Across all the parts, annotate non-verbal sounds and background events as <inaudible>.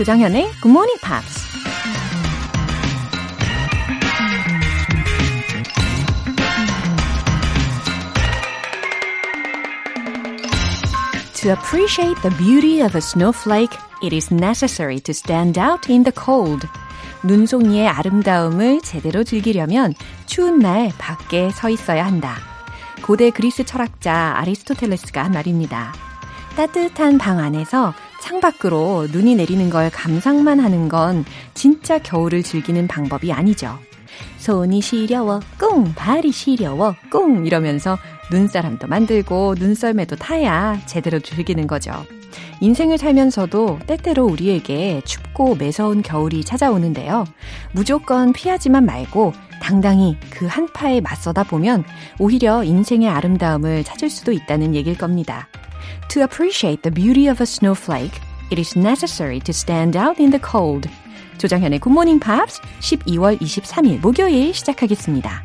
조장현의 Good Morning Pops. To appreciate the beauty of a snowflake, it is necessary to stand out in the cold. 눈송이의 아름다움을 제대로 즐기려면 추운 날 밖에 서 있어야 한다. 고대 그리스 철학자 아리스토텔레스가 한 말입니다. 따뜻한 방 안에서 창밖으로 눈이 내리는 걸 감상만 하는 건 진짜 겨울을 즐기는 방법이 아니죠. 손이 시려워, 꿍! 발이 시려워, 꿍! 이러면서 눈사람도 만들고 눈썰매도 타야 제대로 즐기는 거죠. 인생을 살면서도 때때로 우리에게 춥고 매서운 겨울이 찾아오는데요. 무조건 피하지만 말고 당당히 그 한파에 맞서다 보면 오히려 인생의 아름다움을 찾을 수도 있다는 얘길 겁니다. To appreciate the beauty of a snowflake, it is necessary to stand out in the cold. 조장현의 Good Morning Pops 12월 23일 목요일 시작하겠습니다.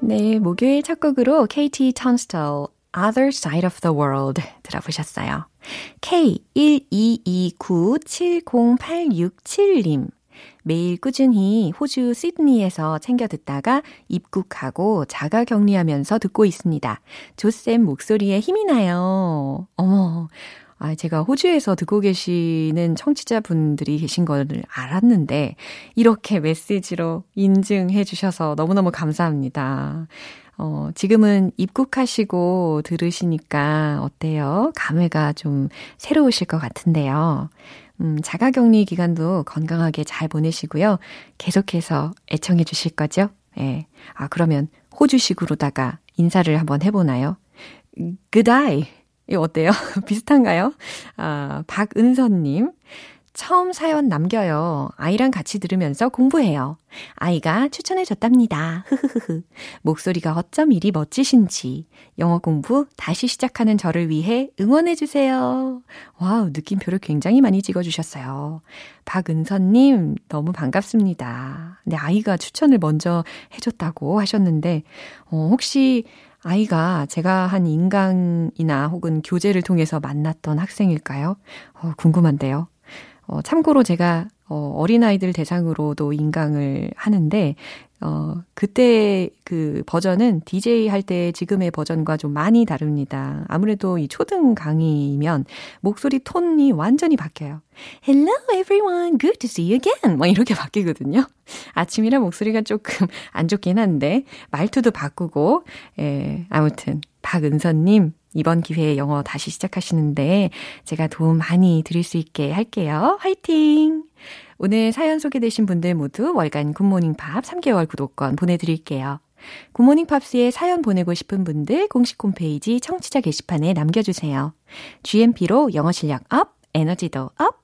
네, 목요일 첫 곡으로 KT Tunstall Other Side of the World 들어보셨어요. K122970867님 매일 꾸준히 호주 시드니에서 챙겨 듣다가 입국하고 자가 격리하면서 듣고 있습니다. 조쌤 목소리에 힘이 나요. 어머. 아, 제가 호주에서 듣고 계시는 청취자분들이 계신 걸 알았는데, 이렇게 메시지로 인증해 주셔서 너무너무 감사합니다. 어, 지금은 입국하시고 들으시니까 어때요? 감회가 좀 새로우실 것 같은데요. 음, 자가 격리 기간도 건강하게 잘 보내시고요. 계속해서 애청해 주실 거죠? 예. 아, 그러면 호주식으로다가 인사를 한번 해보나요? Good day. 이거 어때요? <laughs> 비슷한가요? 아, 박은선님. 처음 사연 남겨요. 아이랑 같이 들으면서 공부해요. 아이가 추천해줬답니다. 흐흐흐흐. 목소리가 어쩜 이리 멋지신지. 영어 공부 다시 시작하는 저를 위해 응원해주세요. Wow, 느낌표를 굉장히 많이 찍어주셨어요. 박은선님, 너무 반갑습니다. 네, 아이가 추천을 먼저 해줬다고 하셨는데, 어, 혹시 아이가 제가 한 인강이나 혹은 교재를 통해서 만났던 학생일까요? 어, 궁금한데요. 어, 참고로 제가 어, 어린아이들 대상으로도 인강을 하는데, 어, 그때 그 버전은 DJ 할 때 지금의 버전과 좀 많이 다릅니다. 아무래도 이 초등 강의면 목소리 톤이 완전히 바뀌어요. Hello everyone, good to see you again. 뭐 이렇게 <laughs> 바뀌거든요. 아침이라 목소리가 조금 안 좋긴 한데, 말투도 바꾸고, 예, 아무튼, 박은선님, 이번 기회에 영어 다시 시작하시는데 제가 도움 많이 드릴 수 있게 할게요. 화이팅! 오늘 사연 소개되신 분들 모두 월간 Good Morning Pops 3개월 구독권 보내드릴게요. Good Morning Pops에 사연 보내고 싶은 분들 공식 홈페이지 청취자 게시판에 남겨주세요. GMP로 영어 실력 up, 에너지도 up!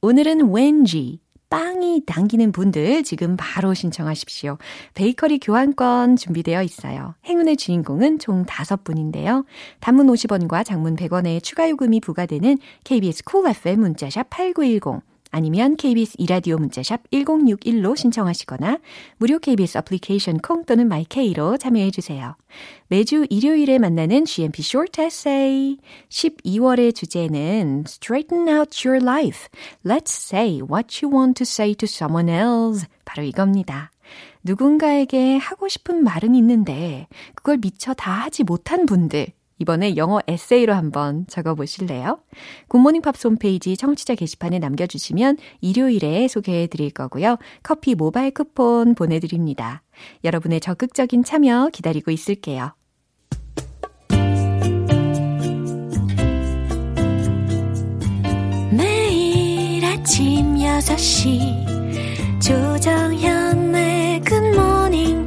오늘은 왠지 빵이 당기는 분들 지금 바로 신청하십시오. 베이커리 교환권 준비되어 있어요. 행운의 주인공은 총 5분인데요. 단문 50원과 장문 100원의 추가 요금이 부과되는 KBS Cool FM 문자샵 8910 아니면 KBS 이라디오 문자샵 1061로 신청하시거나 무료 KBS 애플리케이션 콩 또는 my K로 참여해 주세요. 매주 일요일에 만나는 GMP Short Essay 12월의 주제는 Straighten out your life. Let's say what you want to say to someone else. 바로 이겁니다. 누군가에게 하고 싶은 말은 있는데 그걸 미처 다 하지 못한 분들 이번에 영어 에세이로 한번 적어보실래요? Good Morning Pops 홈페이지 청취자 게시판에 남겨주시면 일요일에 소개해 드릴 거고요. 커피 모바일 쿠폰 보내드립니다. 여러분의 적극적인 참여 기다리고 있을게요. 매일 아침 6시 조정현의 Good Morning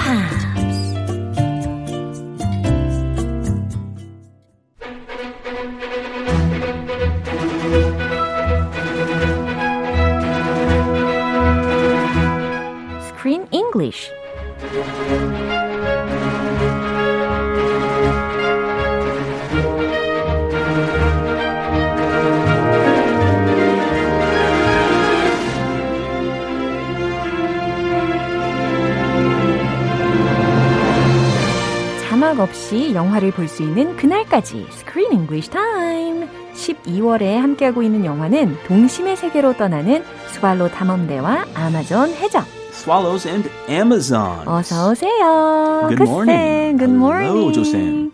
영화를 볼 수 있는 그날까지 Screen English Time. 12월에 함께하고 있는 영화는 동심의 세계로 떠나는 Swallow 탐험대와 아마존 해적. Swallows and Amazon. 어서 오세요. Good morning. Good morning. Hello, 조쌤.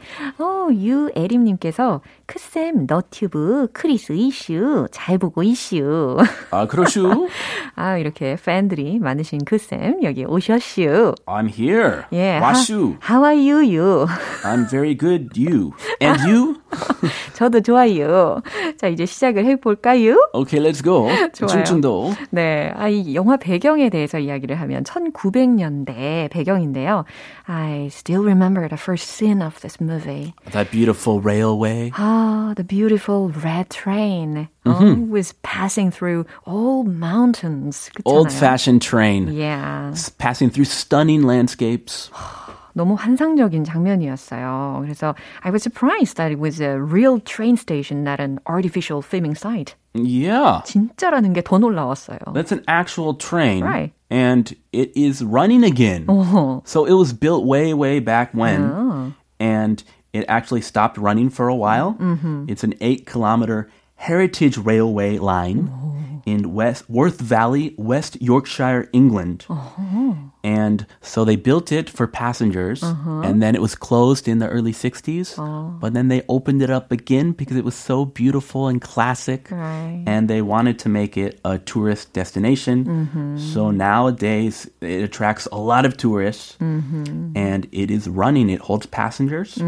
어, 유애림님께서 크쌤 너튜브 크리스 이슈 잘 보고 있슈. <laughs> 아, 그러슈? 아, 이렇게 팬들이 많으신 크쌤 여기 오셨슈. I'm here. 예. 와슈. How are you, you? I'm very good. You. And you? <laughs> 저도 좋아요. 자, 이제 시작을 해볼까요? Okay, let's go. 좋아요. 충청도. 네. 아, 이 영화 배경에 대해서 이야기를 하면 1900년대 배경인데요. I still remember the first scene of this movie. That beautiful railway. Ah, the beautiful red train oh, was passing through old mountains. 그렇잖아요. Old fashioned train. Yeah. Passing through stunning landscapes. <sighs> 너무 환상적인 장면이었어요. 그래서 I was surprised that it was a real train station, not an artificial filming site. Yeah. 진짜라는 게 더 놀라웠어요. That's an actual train. Right. And it is running again. Oh. So it was built way, way back when. Oh. And it actually stopped running for a while. Mm-hmm. It's an eight kilometer heritage railway line Oh. in West Worth Valley, West Yorkshire, England. Uh-huh. And so they built it for passengers, Uh-huh. and then it was closed in the early 60s. Oh. But then they opened it up again because it was so beautiful and classic. Right. And they wanted to make it a tourist destination. Mm-hmm. So nowadays it attracts a lot of tourists, Mm-hmm. and it is running. It holds passengers,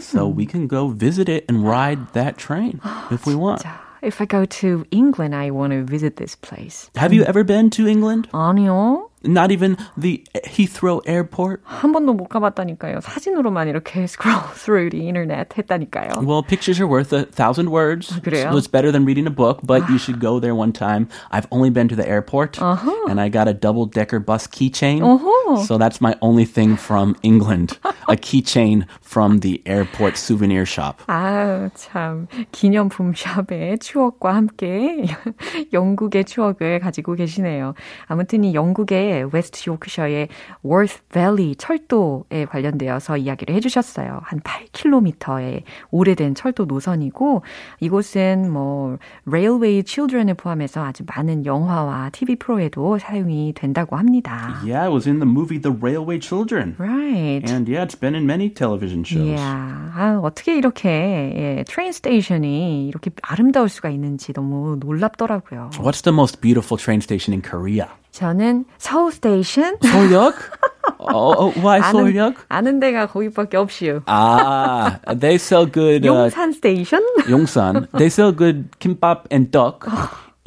so we can go visit it and ride that train <gasps> if we want. 자, If I go to England, I want to visit this place. Have you ever been to England? 아니요. Not even the Heathrow Airport? 한 번도 못 가봤다니까요. 사진으로만 이렇게 scroll through the internet 했다니까요. Well, pictures are worth a thousand words. 그래요? So it's better than reading a book, but you should go there one time. I've only been to the airport, and I got a double decker bus keychain. So that's my only thing from England a <laughs> keychain from the airport souvenir shop. 아, 참 기념품 샵의 추억과 함께 <laughs> 영국의 추억을 가지고 계시네요. 아무튼 이 영국의 웨스트 요크셔의 워스 밸리 철도에 관련되어서 이야기를 해주셨어요. 한 8km의 오래된 철도 노선이고 이곳은 뭐 Railway Children을 포함해서 아주 많은 영화와 TV 프로에도 사용이 된다고 합니다. Yeah, it was in the movie The Railway Children. Right. And yeah, it's been in many television shows. 이야, 아, 어떻게 이렇게 예, 트레인 스테이션이 이렇게 아름다울 수가 있는지 너무 놀랍더라고요. What's the most beautiful train station in Korea? 저는 서울 스테이션 서울역? oh, oh, why 아는, 서울역? 아는 데가 거기밖에 없이요. Ah, they sell good uh, 용산 스테이션? Yongsan. They sell good kimbap and duck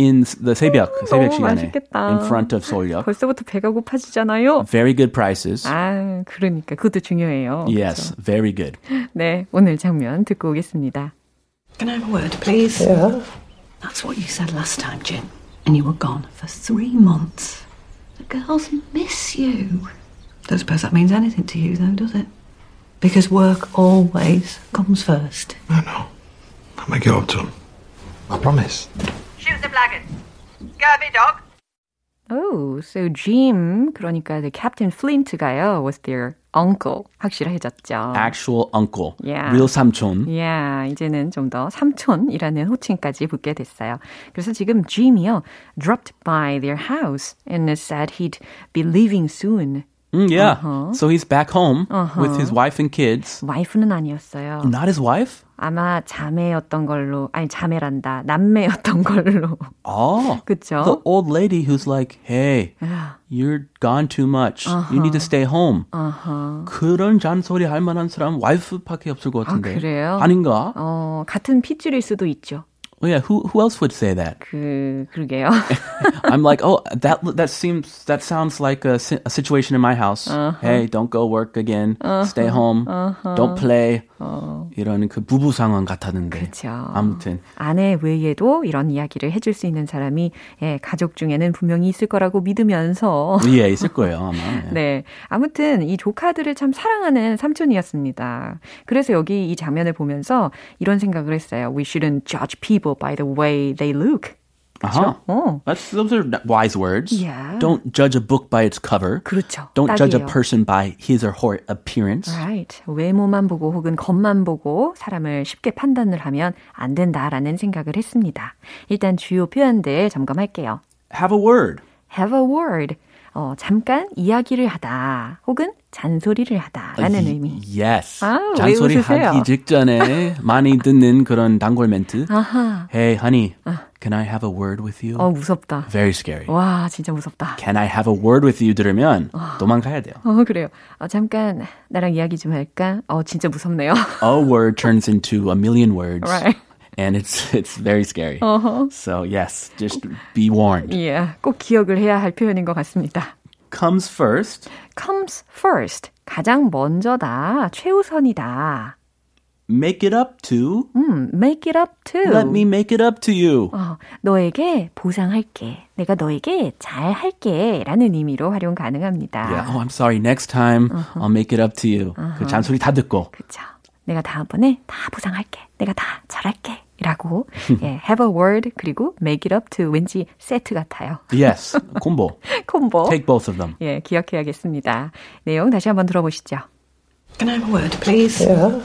in the 새벽, 새벽 너무 시간에 맛있겠다. in front of 서울역. 벌써부터 배가 고파지잖아요. Very good prices. 아, 그러니까 그것도 중요해요. Yes, very good. 그렇죠? 네, 오늘 장면 듣고 오겠습니다. Can I have a word, please? Yeah. That's what you said last time, Jim. And you were gone for three months. The girls miss you. Don't suppose that means anything to you, though, does it? Because work always comes first. I know. I'll make it up to him. I promise. Shoot the blackguard. Go, dog. Oh, so Jim, 그러니까 the Captain Flint가요, was their uncle. 확실해졌죠. Actual uncle. Yeah. Real 삼촌. 야, 이제는 좀 더 삼촌이라는 호칭까지 붙게 됐어요. 그래서 지금 Jim이요, dropped by their house and said he'd be leaving soon. Mm, yeah. Uh-huh. So he's back home with his wife and kids. 와이프는 아니었어요. Not his wife? 아마 자매였던 걸로, 아니 자매란다, 남매였던 <laughs> 걸로. Oh. 그쵸? The old lady who's like, hey, <sighs> you're gone too much. You need to stay home. 그런 잔소리 할 만한 사람 와이프밖에 없을 것 같은데. 그래요? 아닌가? 어, 같은 핏줄일 수도 있죠. Oh, yeah, who who else would say that? 그, 그러게요. I'm like, oh, that that seems that sounds like a, a situation in my house. Hey, don't go work again. Stay home. Don't play. 이런 그 부부 상황 같았는데. 그쵸. 아무튼 아내 외에도 이런 이야기를 해줄 수 있는 사람이 예, 가족 중에는 분명히 있을 거라고 믿으면서 예 있을 거예요 아마. 예. 네. 아무튼 이 조카들을 참 사랑하는 삼촌이었습니다. 그래서 여기 이 장면을 보면서 이런 생각을 했어요. We shouldn't judge people by the way they look. Uh-huh. 어. That's, those are wise words. Yeah. Don't judge a book by its cover. 그렇죠. Don't judge a 딱이에요. person by his or her appearance. Right. 외모만 보고 혹은 겉만 보고 사람을 쉽게 판단을 하면 안 된다라는 생각을 했습니다. 일단 주요 표현들 점검할게요. Have a word. have a word. 어, 잠깐 이야기를 하다 혹은 잔소리를 하다라는 Y- 의미. Yes. 아, 왜 잔소리? 하기 직전에 많이 듣는 그런 단골 멘트. 아하. Hey, honey, can I have a word with you? 어, 무섭다. Very scary. 와, 진짜 무섭다. Can I have a word with you 들으면 도망가야 돼요. 어, 그래요. 어, 잠깐 나랑 이야기 좀 할까? 어, 진짜 무섭네요. A word turns into a million words. Right. And it's it's very scary. So yes, just be warned. 예, 꼭 기억을 해야 할 표현인 것 같습니다. Comes first. comes first. 가장 먼저다. 최우선이다. Make it up to. 음, make it up to. Let me make it up to you. 어, 너에게 보상할게. 내가 너에게 잘할게. 라는 의미로 활용 가능합니다. Yeah. Oh, I'm sorry. Next time I'll make it up to you. 그 잔소리 다 듣고. 그쵸. 내가 다음번에 다 보상할게. 내가 다 잘할게. 라고 예, have a word 그리고 make it up to 왠지 세트 같아요. Yes. <laughs> combo. 콤보. Take both of them. 예, 기억해야겠습니다. 내용 다시 한번 들어보시죠. Can I have a word, please? Yeah.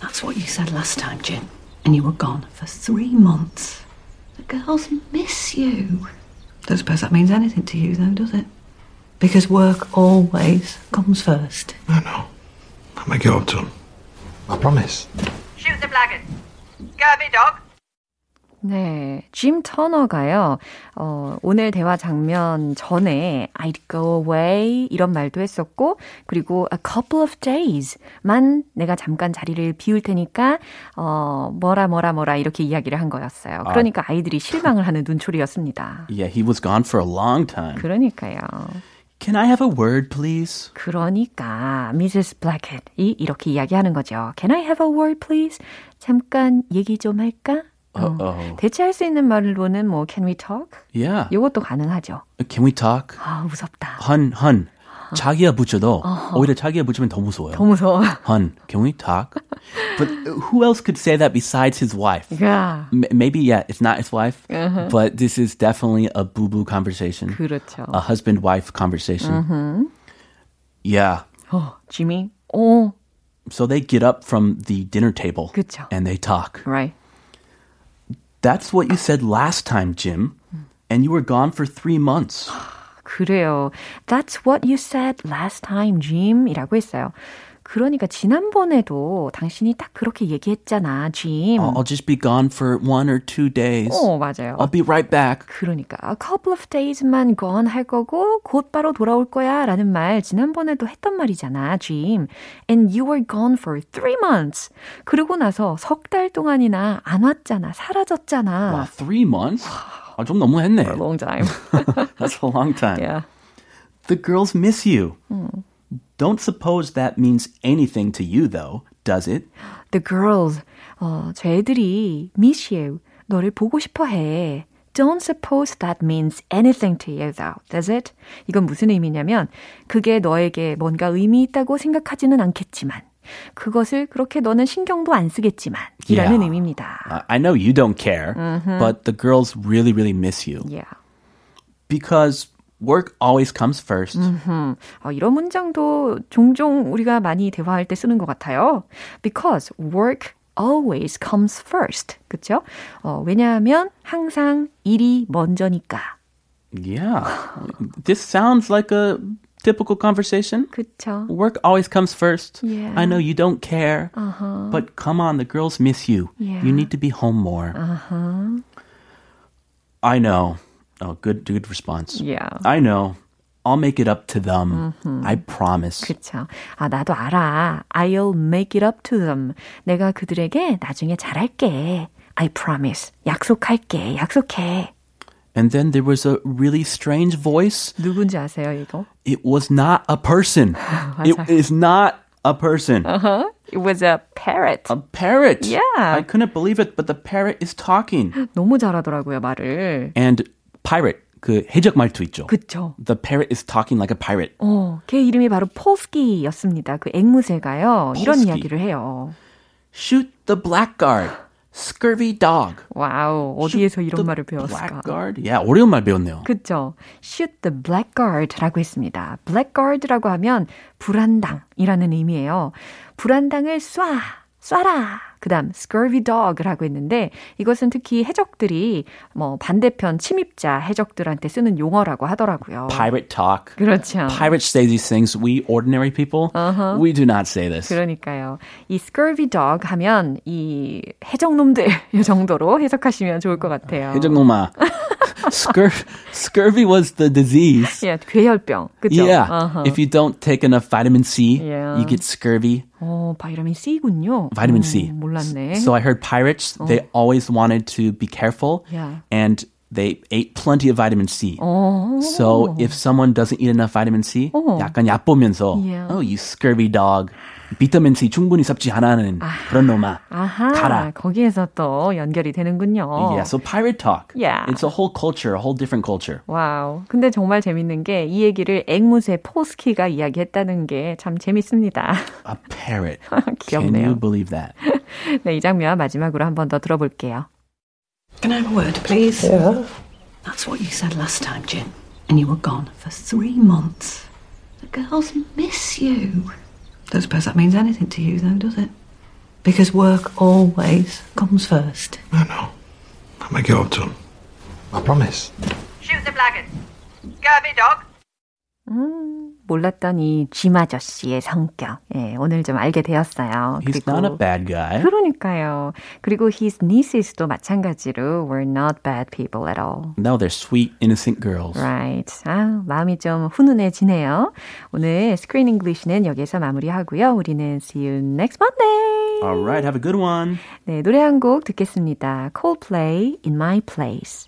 That's what you said last time, Jim. And you were gone for three months. The girls miss you. Don't suppose that means anything to you, though, does it? Because work always comes first. I know. I'll make it up to him. I promise. Shoot the blackguard. Kirby, dog. 네, 짐 터너가요. 어, 오늘 대화 장면 전에 I'd go away 이런 말도 했었고 그리고 a couple of days만 내가 잠깐 자리를 비울 테니까 어, 뭐라 뭐라 뭐라 이렇게 이야기를 한 거였어요. 그러니까 아이들이 실망을 하는 눈초리였습니다. <laughs> Yeah, he was gone for a long time. 그러니까요. Can I have a word, please? 그러니까 Mrs. Blackett이 이렇게 이야기하는 거죠. Can I have a word, please? 잠깐 얘기 좀 할까? 어. 대체할 수 있는 말로는 뭐 Can we talk? Yeah. 이것도 가능하죠. Can we talk? 아 무섭다. 헌, 헌. 자기야 붙여도 오히려 자기야 붙이면 더 무서워요. 더 무서워. Hun, can we talk? but who else could say that besides his wife? 야, M- maybe, yeah, it's not his wife, but this is definitely a boo boo conversation, 그렇죠. a husband wife conversation. Yeah. 어, 지미. 오, So they get up from the dinner table 그쵸. and they talk. right. That's what you said last time, Jim. And you were gone for three months. <gasps> 그래요. That's what you said last time, Jim. 이라고 했어요. 그러니까 지난번에도 당신이 딱 그렇게 얘기했잖아, Jim. I'll, just be gone for one or two days. 어, 맞아요. I'll be right back. 그러니까 a couple of days만 gone 할 거고 곧바로 돌아올 거야 라는 말 지난번에도 했던 말이잖아, Jim. And you were gone for three months. 그러고 나서 석 달 동안이나 안 왔잖아, 사라졌잖아. Wow, three months? 아, 좀 너무했네. For a long time. That's a long time. yeah. The girls miss you. Don't suppose that means anything to you, though, does it? The girls, 어, 저 애들이 miss you. 너를 보고 싶어 해. Don't suppose that means anything to you, though, does it? 이건 무슨 의미냐면, 그게 너에게 뭔가 의미 있다고 생각하지는 않겠지만, 그것을 그렇게 너는 신경도 안 쓰겠지만, 이라는 Yeah. 의미입니다. I- know you don't care, but the girls really, really miss you. Yeah. Because work always comes first. 어, 이런 문장도 종종 우리가 많이 대화할 때 쓰는 것 같아요. Because work always comes first. 그쵸? 어, 왜냐하면 항상 일이 먼저니까. Yeah. this sounds like a typical conversation. 그쵸? Work always comes first. Yeah. I know you don't care, Uh-huh. but come on, the girls miss you. Yeah. You need to be home more. Uh-huh. I know. Oh, good, good response. Yeah. I know. I'll make it up to them. I promise. 그쵸. 아, 나도 알아. I'll make it up to them. 내가 그들에게 나중에 잘할게. I promise. 약속할게. 약속해. And then there was a really strange voice. 누군지 아세요, 이거? It was not a person. <laughs> it 맞아요. is not a person. Uh-huh. It was a parrot. A parrot. Yeah. I couldn't believe it, but the parrot is talking. <gasps> 너무 잘하더라고요, 말을. And pirate, 그 해적 말투 있죠. 그쵸. The parrot is talking like a pirate. 어, 걔 이름이 바로 폴스키였습니다. 그 앵무새가요. 이런 폴스키. 이야기를 해요. Shoot the blackguard. Scurvy dog. Wow, 어디에서 이런 말을 배웠을까? blackguard? Yeah, 어려운 말 배웠네요. 그쵸. shoot the blackguard라고 했습니다. blackguard라고 하면 불한당이라는 의미예요. 불한당을 쏴, 쏴라. 그 다음 scurvy dog라고 했는데 이것은 특히 해적들이 뭐 반대편 침입자 해적들한테 쓰는 용어라고 하더라고요. Pirate talk. 그렇죠. Pirates say these things. We ordinary people, uh-huh. we do not say this. 그러니까요. 이 scurvy dog 하면 이 해적놈들 이 정도로 해석하시면 좋을 것 같아요. 해적놈아. Scur scurvy was the disease. Yeah, 괴혈병. 그죠? Yeah. Uh-huh. If you don't take enough vitamin C, yeah. you get scurvy. 어, 바이타민 C군요. Vitamin C. 음, 몰랐네. So I heard pirates, 어. they always wanted to be careful. Yeah. And they ate plenty of vitamin C. 어. So if someone doesn't eat enough vitamin C, 어. 약간 얕보면서, yeah. oh, you scurvy dog. 비타민 C 충분히 섭취 안 하는 아, 그런 놈아 아하, 가라. 거기에서 또 연결이 되는군요. Yeah, so pirate talk. Yeah. It's a whole culture, a whole different culture. 와우. 근데 정말 재밌는 게 이 얘기를 앵무새 포스키가 이야기했다는 게 참 재밌습니다. A parrot. 귀엽네요. Can you believe that? 네, 이 장면 마지막으로 한 번 더 들어볼게요. Can I have a word, please? Yeah. That's what you said last time, Jim. And you were gone for three months. The girls miss you. Don't suppose that means anything to you, though, does it? Because work always comes first. No, no. I'll make it up to him. I promise. Shoot the blackguard. Scurvy dog. 음, 몰랐던 이 짐 아저씨의 성격. 예, 오늘 좀 알게 되었어요. He's 그리고, not a bad guy. 그러니까요. 그리고 his nieces도 마찬가지로 were not bad people at all. No, they're sweet, innocent girls. Right. 아, 마음이 좀 훈훈해지네요. 오늘 Screen English는 여기서 마무리하고요. 우리는 see you next Monday. All right, have a good one. 네, 노래 한 곡 듣겠습니다. Coldplay, In My Place.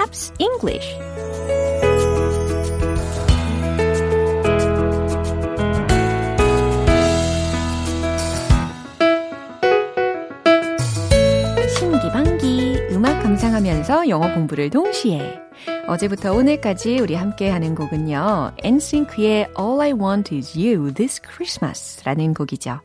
Pops English 신기방기 음악 감상하면서 영어 공부를 동시에 어제부터 오늘까지 우리 함께 하는 곡은요. NSYNC의 All I Want Is You This Christmas 라는 곡이죠.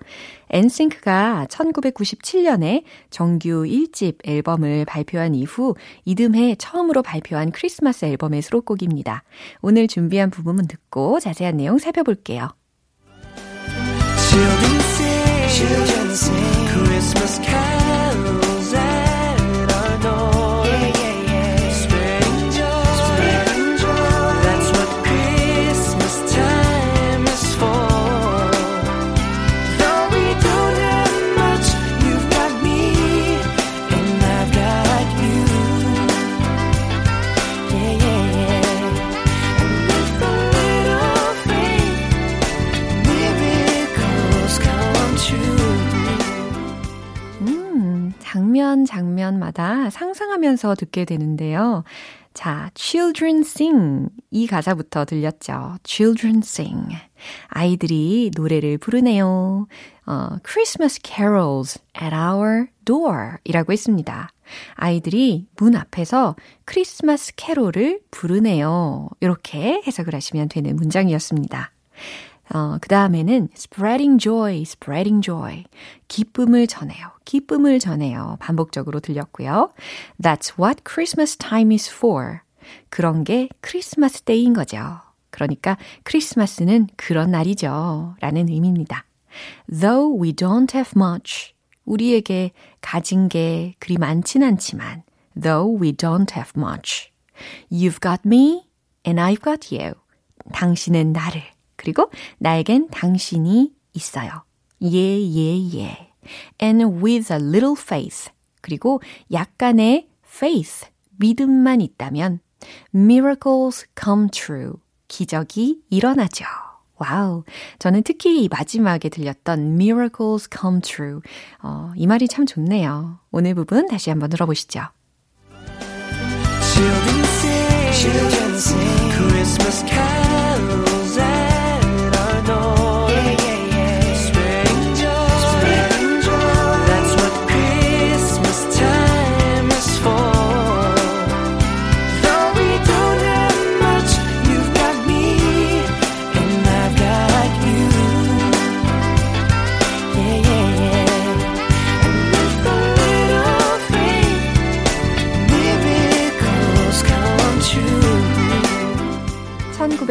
NSYNC가 1997년에 정규 1집 앨범을 발표한 이후 이듬해 처음으로 발표한 크리스마스 앨범의 수록곡입니다. 오늘 준비한 부분은 듣고 자세한 내용 살펴볼게요. Children sing, children sing Christmas carols 장면 장면마다 상상하면서 듣게 되는데요. 자, children sing. 이 가사부터 들렸죠. children sing. 아이들이 노래를 부르네요. 어, Christmas carols at our door 이라고 했습니다. 아이들이 문 앞에서 크리스마스 캐롤을 부르네요. 이렇게 해석을 하시면 되는 문장이었습니다. 어, 그 다음에는 spreading joy, spreading joy. 기쁨을 전해요. 기쁨을 전해요. 반복적으로 들렸고요. That's what Christmas time is for. 그런 게 크리스마스 때인 거죠. 그러니까 크리스마스는 그런 날이죠. 라는 의미입니다. Though we don't have much. 우리에게 가진 게 그리 많진 않지만 though we don't have much. You've got me and I've got you. 당신은 나를 그리고 나에겐 당신이 있어요. 예, 예, 예. And with a little faith. 그리고 약간의 faith, 믿음만 있다면 Miracles come true. 기적이 일어나죠. 와우. 저는 특히 이 마지막에 들렸던 miracles come true. 어, 이 말이 참 좋네요. 오늘 부분 다시 한번 들어보시죠. Children sing, children sing Christmas carols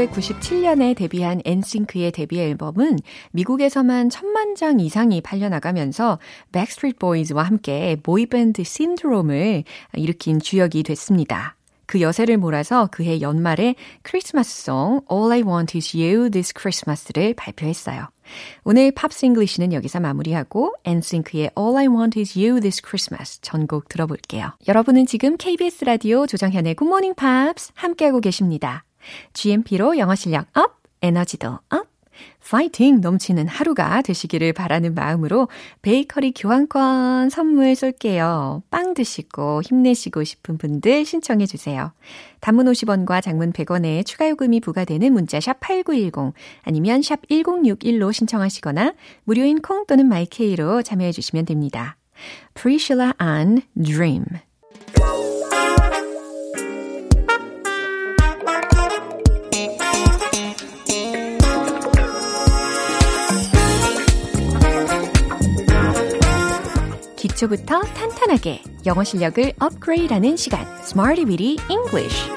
1997년에 데뷔한 NSYNC의 데뷔 앨범은 미국에서만 천만 장 이상이 팔려나가면서 Backstreet Boys와 함께 boy band 신드롬을 일으킨 주역이 됐습니다. 그 여세를 몰아서 그해 연말에 크리스마스 song All I Want Is You This Christmas를 발표했어요. 오늘 Pops English는 여기서 마무리하고 NSYNC의 All I Want Is You This Christmas 전곡 들어볼게요. 여러분은 지금 KBS 라디오 조정현의 Good Morning Pops 함께하고 계십니다. GMP로 영어 실력 up, 에너지도 up, 파이팅 넘치는 하루가 되시기를 바라는 마음으로 베이커리 교환권 선물 쏠게요. 빵 드시고 힘내시고 싶은 분들 신청해 주세요. 단문 50원과 장문 100원에 추가 요금이 부과되는 문자 샵 8910 아니면 샵 1061로 신청하시거나 무료인 콩 또는 마이케이로 참여해 주시면 됩니다. Priscilla Ahn Dream 기초부터 탄탄하게 영어 실력을 업그레이드하는 시간 Smarty Weedy English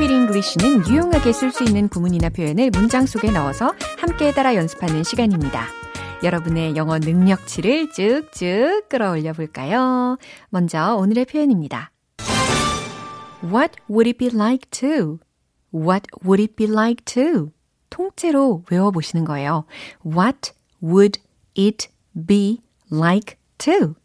English는 유용하게 쓸 수 있는 구문이나 표현을 문장 속에 넣어서 함께 따라 연습하는 시간입니다. 여러분의 영어 능력치를 쭉쭉 끌어올려 볼까요? 먼저 오늘의 표현입니다. What would it be like to? What would it be like to? 통째로 외워보시는 거예요. What would it be like to?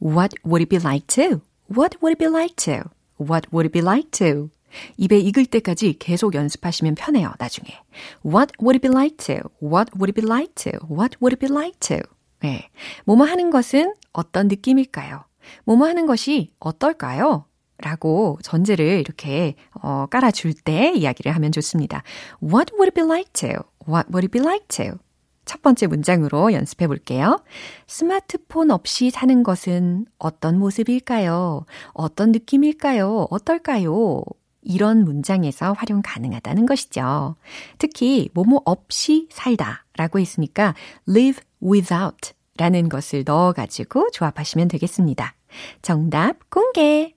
What would it be like to? What would it be like to? What would it be like to? 입에 익을 때까지 계속 연습하시면 편해요, 나중에. What would it be like to? What would it be like to? What would it be like to? 네. 뭐뭐 하는 것은 어떤 느낌일까요? 뭐뭐 하는 것이 어떨까요? 라고 전제를 이렇게 어, 깔아줄 때 이야기를 하면 좋습니다. What would it be like to? What would it be like to? 첫 번째 문장으로 연습해 볼게요. 스마트폰 없이 사는 것은 어떤 모습일까요? 어떤 느낌일까요? 어떨까요? 이런 문장에서 활용 가능하다는 것이죠. 특히 뭐뭐 없이 살다 라고 했으니까 live without 라는 것을 넣어가지고 조합하시면 되겠습니다. 정답 공개!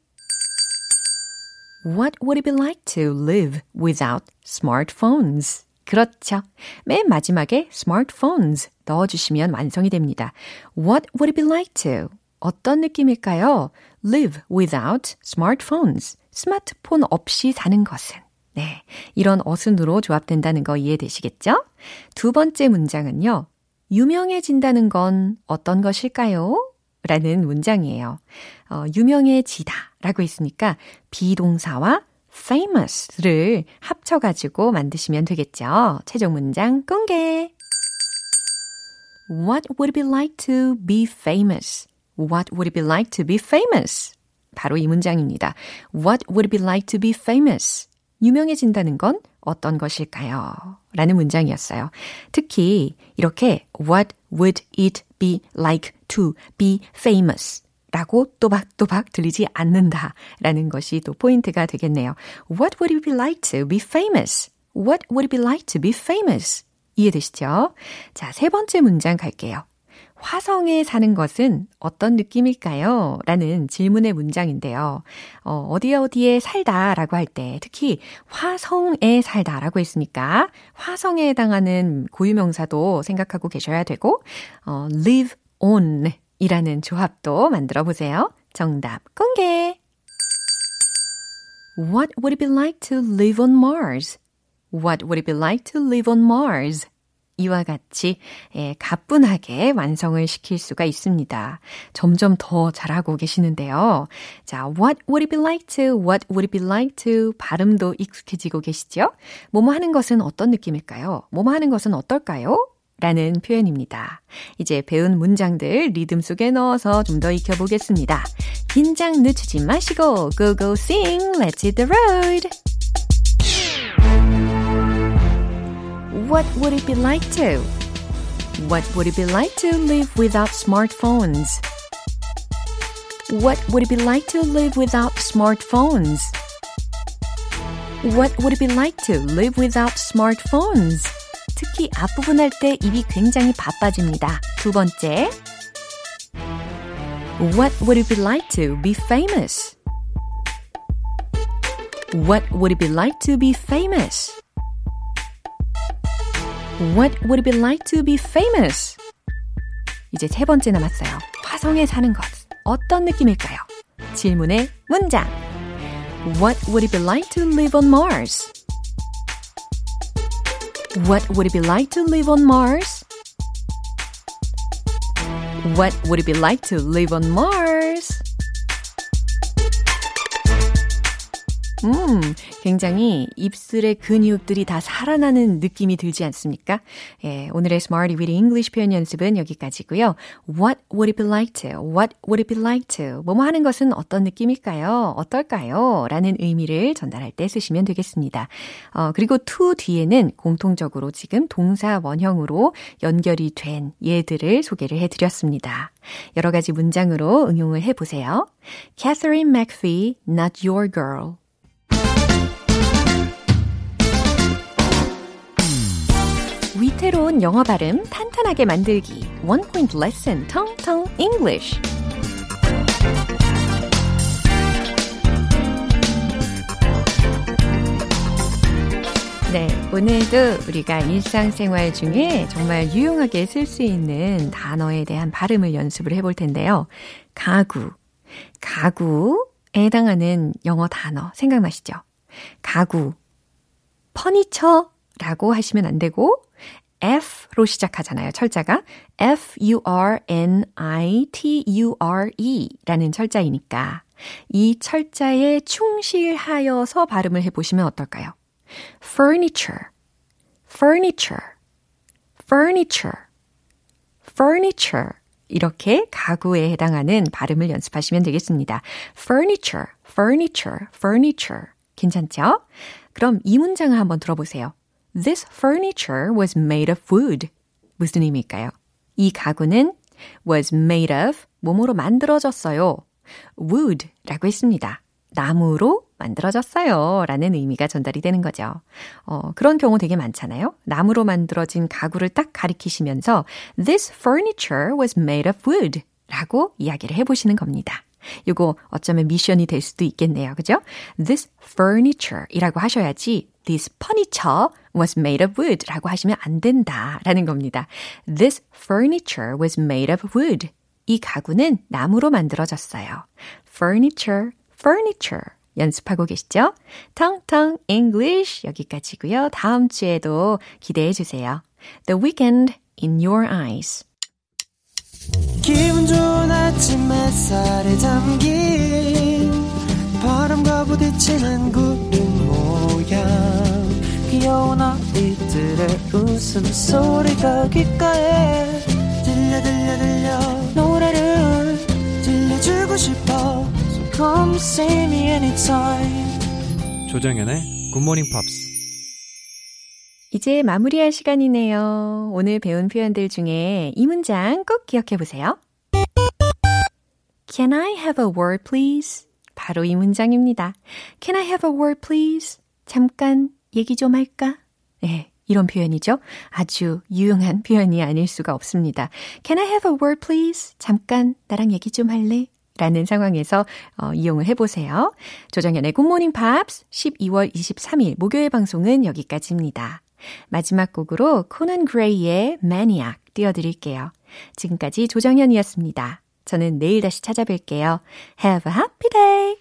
What would it be like to live without smartphones? 그렇죠. 맨 마지막에 smartphones 넣어주시면 완성이 됩니다. What would it be like to? 어떤 느낌일까요? Live without smartphones. 스마트폰 없이 사는 것은. 네. 이런 어순으로 조합된다는 거 이해되시겠죠? 두 번째 문장은요. 유명해진다는 건 어떤 것일까요? 라는 문장이에요. 어, 유명해지다 라고 했으니까 비동사와 famous를 합쳐가지고 만드시면 되겠죠. 최종 문장 공개. What would it be like to be famous? What would it be like to be famous? 바로 이 문장입니다. What would it be like to be famous? 유명해진다는 건 어떤 것일까요? 라는 문장이었어요. 특히 이렇게 What would it be like to be famous? 라고 또박또박 들리지 않는다 라는 것이 또 포인트가 되겠네요. What would it be like to be famous? What would it be like to be famous? 이해되시죠? 자, 세 번째 문장 갈게요. 화성에 사는 것은 어떤 느낌일까요? 라는 질문의 문장인데요. 어, 어디 어디에 살다 라고 할 때, 특히 화성에 살다 라고 했으니까, 화성에 해당하는 고유명사도 생각하고 계셔야 되고, 어, live on 이라는 조합도 만들어 보세요. 정답 공개! What would it be like to live on Mars? What would it be like to live on Mars? 이와 같이 예, 가뿐하게 완성을 시킬 수가 있습니다. 점점 더 잘하고 계시는데요. 자, what would it be like to? What would it be like to? 발음도 익숙해지고 계시죠? 뭐뭐 하는 것은 어떤 느낌일까요? 뭐뭐 하는 것은 어떨까요? 라는 표현입니다. 이제 배운 문장들 리듬 속에 넣어서 좀 더 익혀보겠습니다. 긴장 늦추지 마시고 go go sing, let's hit the road! What would it be like to? What would it be like to live without smartphones? What would it be like to live without smartphones? What would it be like to live without smartphones? 특히 앞부분 할 때 입이 굉장히 바빠집니다. 두 번째. What would it be like to be famous? What would it be like to be famous? What would it be like to be famous? 이제 세 번째 남았어요. 화성에 사는 것. 어떤 느낌일까요? 질문의 문장. What would it be like to live on Mars? What would it be like to live on Mars? What would it be like to live on Mars? 음, 굉장히 입술의 근육들이 다 살아나는 느낌이 들지 않습니까? 예, 오늘의 Smarty with English 표현 연습은 여기까지고요. What would it be like to? What would it be like to? 뭐뭐 하는 것은 어떤 느낌일까요? 어떨까요? 라는 의미를 전달할 때 쓰시면 되겠습니다. 어, 그리고 to 뒤에는 공통적으로 지금 동사 원형으로 연결이 된 예들을 소개를 해드렸습니다. 여러 가지 문장으로 응용을 해보세요. Catherine McPhee, not your girl. 위태로운 영어 발음 탄탄하게 만들기 원 포인트 레슨 텅텅 English 네, 오늘도 우리가 일상생활 중에 정말 유용하게 쓸 수 있는 단어에 대한 발음을 연습을 해볼 텐데요. 가구, 가구에 해당하는 영어 단어 생각나시죠? 가구, 퍼니처라고 하시면 안 되고 F로 시작하잖아요. 철자가 F-U-R-N-I-T-U-R-E 라는 철자이니까 이 철자에 충실하여서 발음을 해보시면 어떨까요? furniture, furniture, furniture, furniture 이렇게 가구에 해당하는 발음을 연습하시면 되겠습니다. furniture, furniture, furniture 괜찮죠? 그럼 이 문장을 한번 들어보세요. This furniture was made of wood. 무슨 의미일까요? 이 가구는 was made of 몸으로 만들어졌어요. wood라고 했습니다. 나무로 만들어졌어요. 라는 의미가 전달이 되는 거죠. 어, 그런 경우 되게 많잖아요. 나무로 만들어진 가구를 딱 가리키시면서 This furniture was made of wood 라고 이야기를 해보시는 겁니다. 이거 어쩌면 미션이 될 수도 있겠네요. 그죠? This furniture 이라고 하셔야지 This furniture was made of wood 라고 하시면 안 된다 라는 겁니다. This furniture was made of wood. 이 가구는 나무로 만들어졌어요. Furniture, furniture. 연습하고 계시죠? 텅텅 English 여기까지고요. 다음 주에도 기대해 주세요. The Weekend in Your Eyes. 기분 좋은 아침 햇살에 담긴 바람과 부딪히는 구름 모양 귀여운 아이들의 웃음소리가 귓가에 들려 들려 들려 노래를 들려주고 싶어 So come see me anytime 조정연의 굿모닝 팝스 이제 마무리할 시간이네요. 오늘 배운 표현들 중에 이 문장 꼭 기억해 보세요. Can I have a word, please? 바로 이 문장입니다. Can I have a word, please? 잠깐 얘기 좀 할까? 네, 이런 표현이죠. 아주 유용한 표현이 아닐 수가 없습니다. Can I have a word, please? 잠깐 나랑 얘기 좀 할래? 라는 상황에서 어, 이용을 해보세요. 조정현의 굿모닝 팝스 12월 23일 목요일 방송은 여기까지입니다. 마지막 곡으로 코난 그레이의 Maniac 띄워드릴게요. 지금까지 조정현이었습니다. 저는 내일 다시 찾아뵐게요. Have a happy day!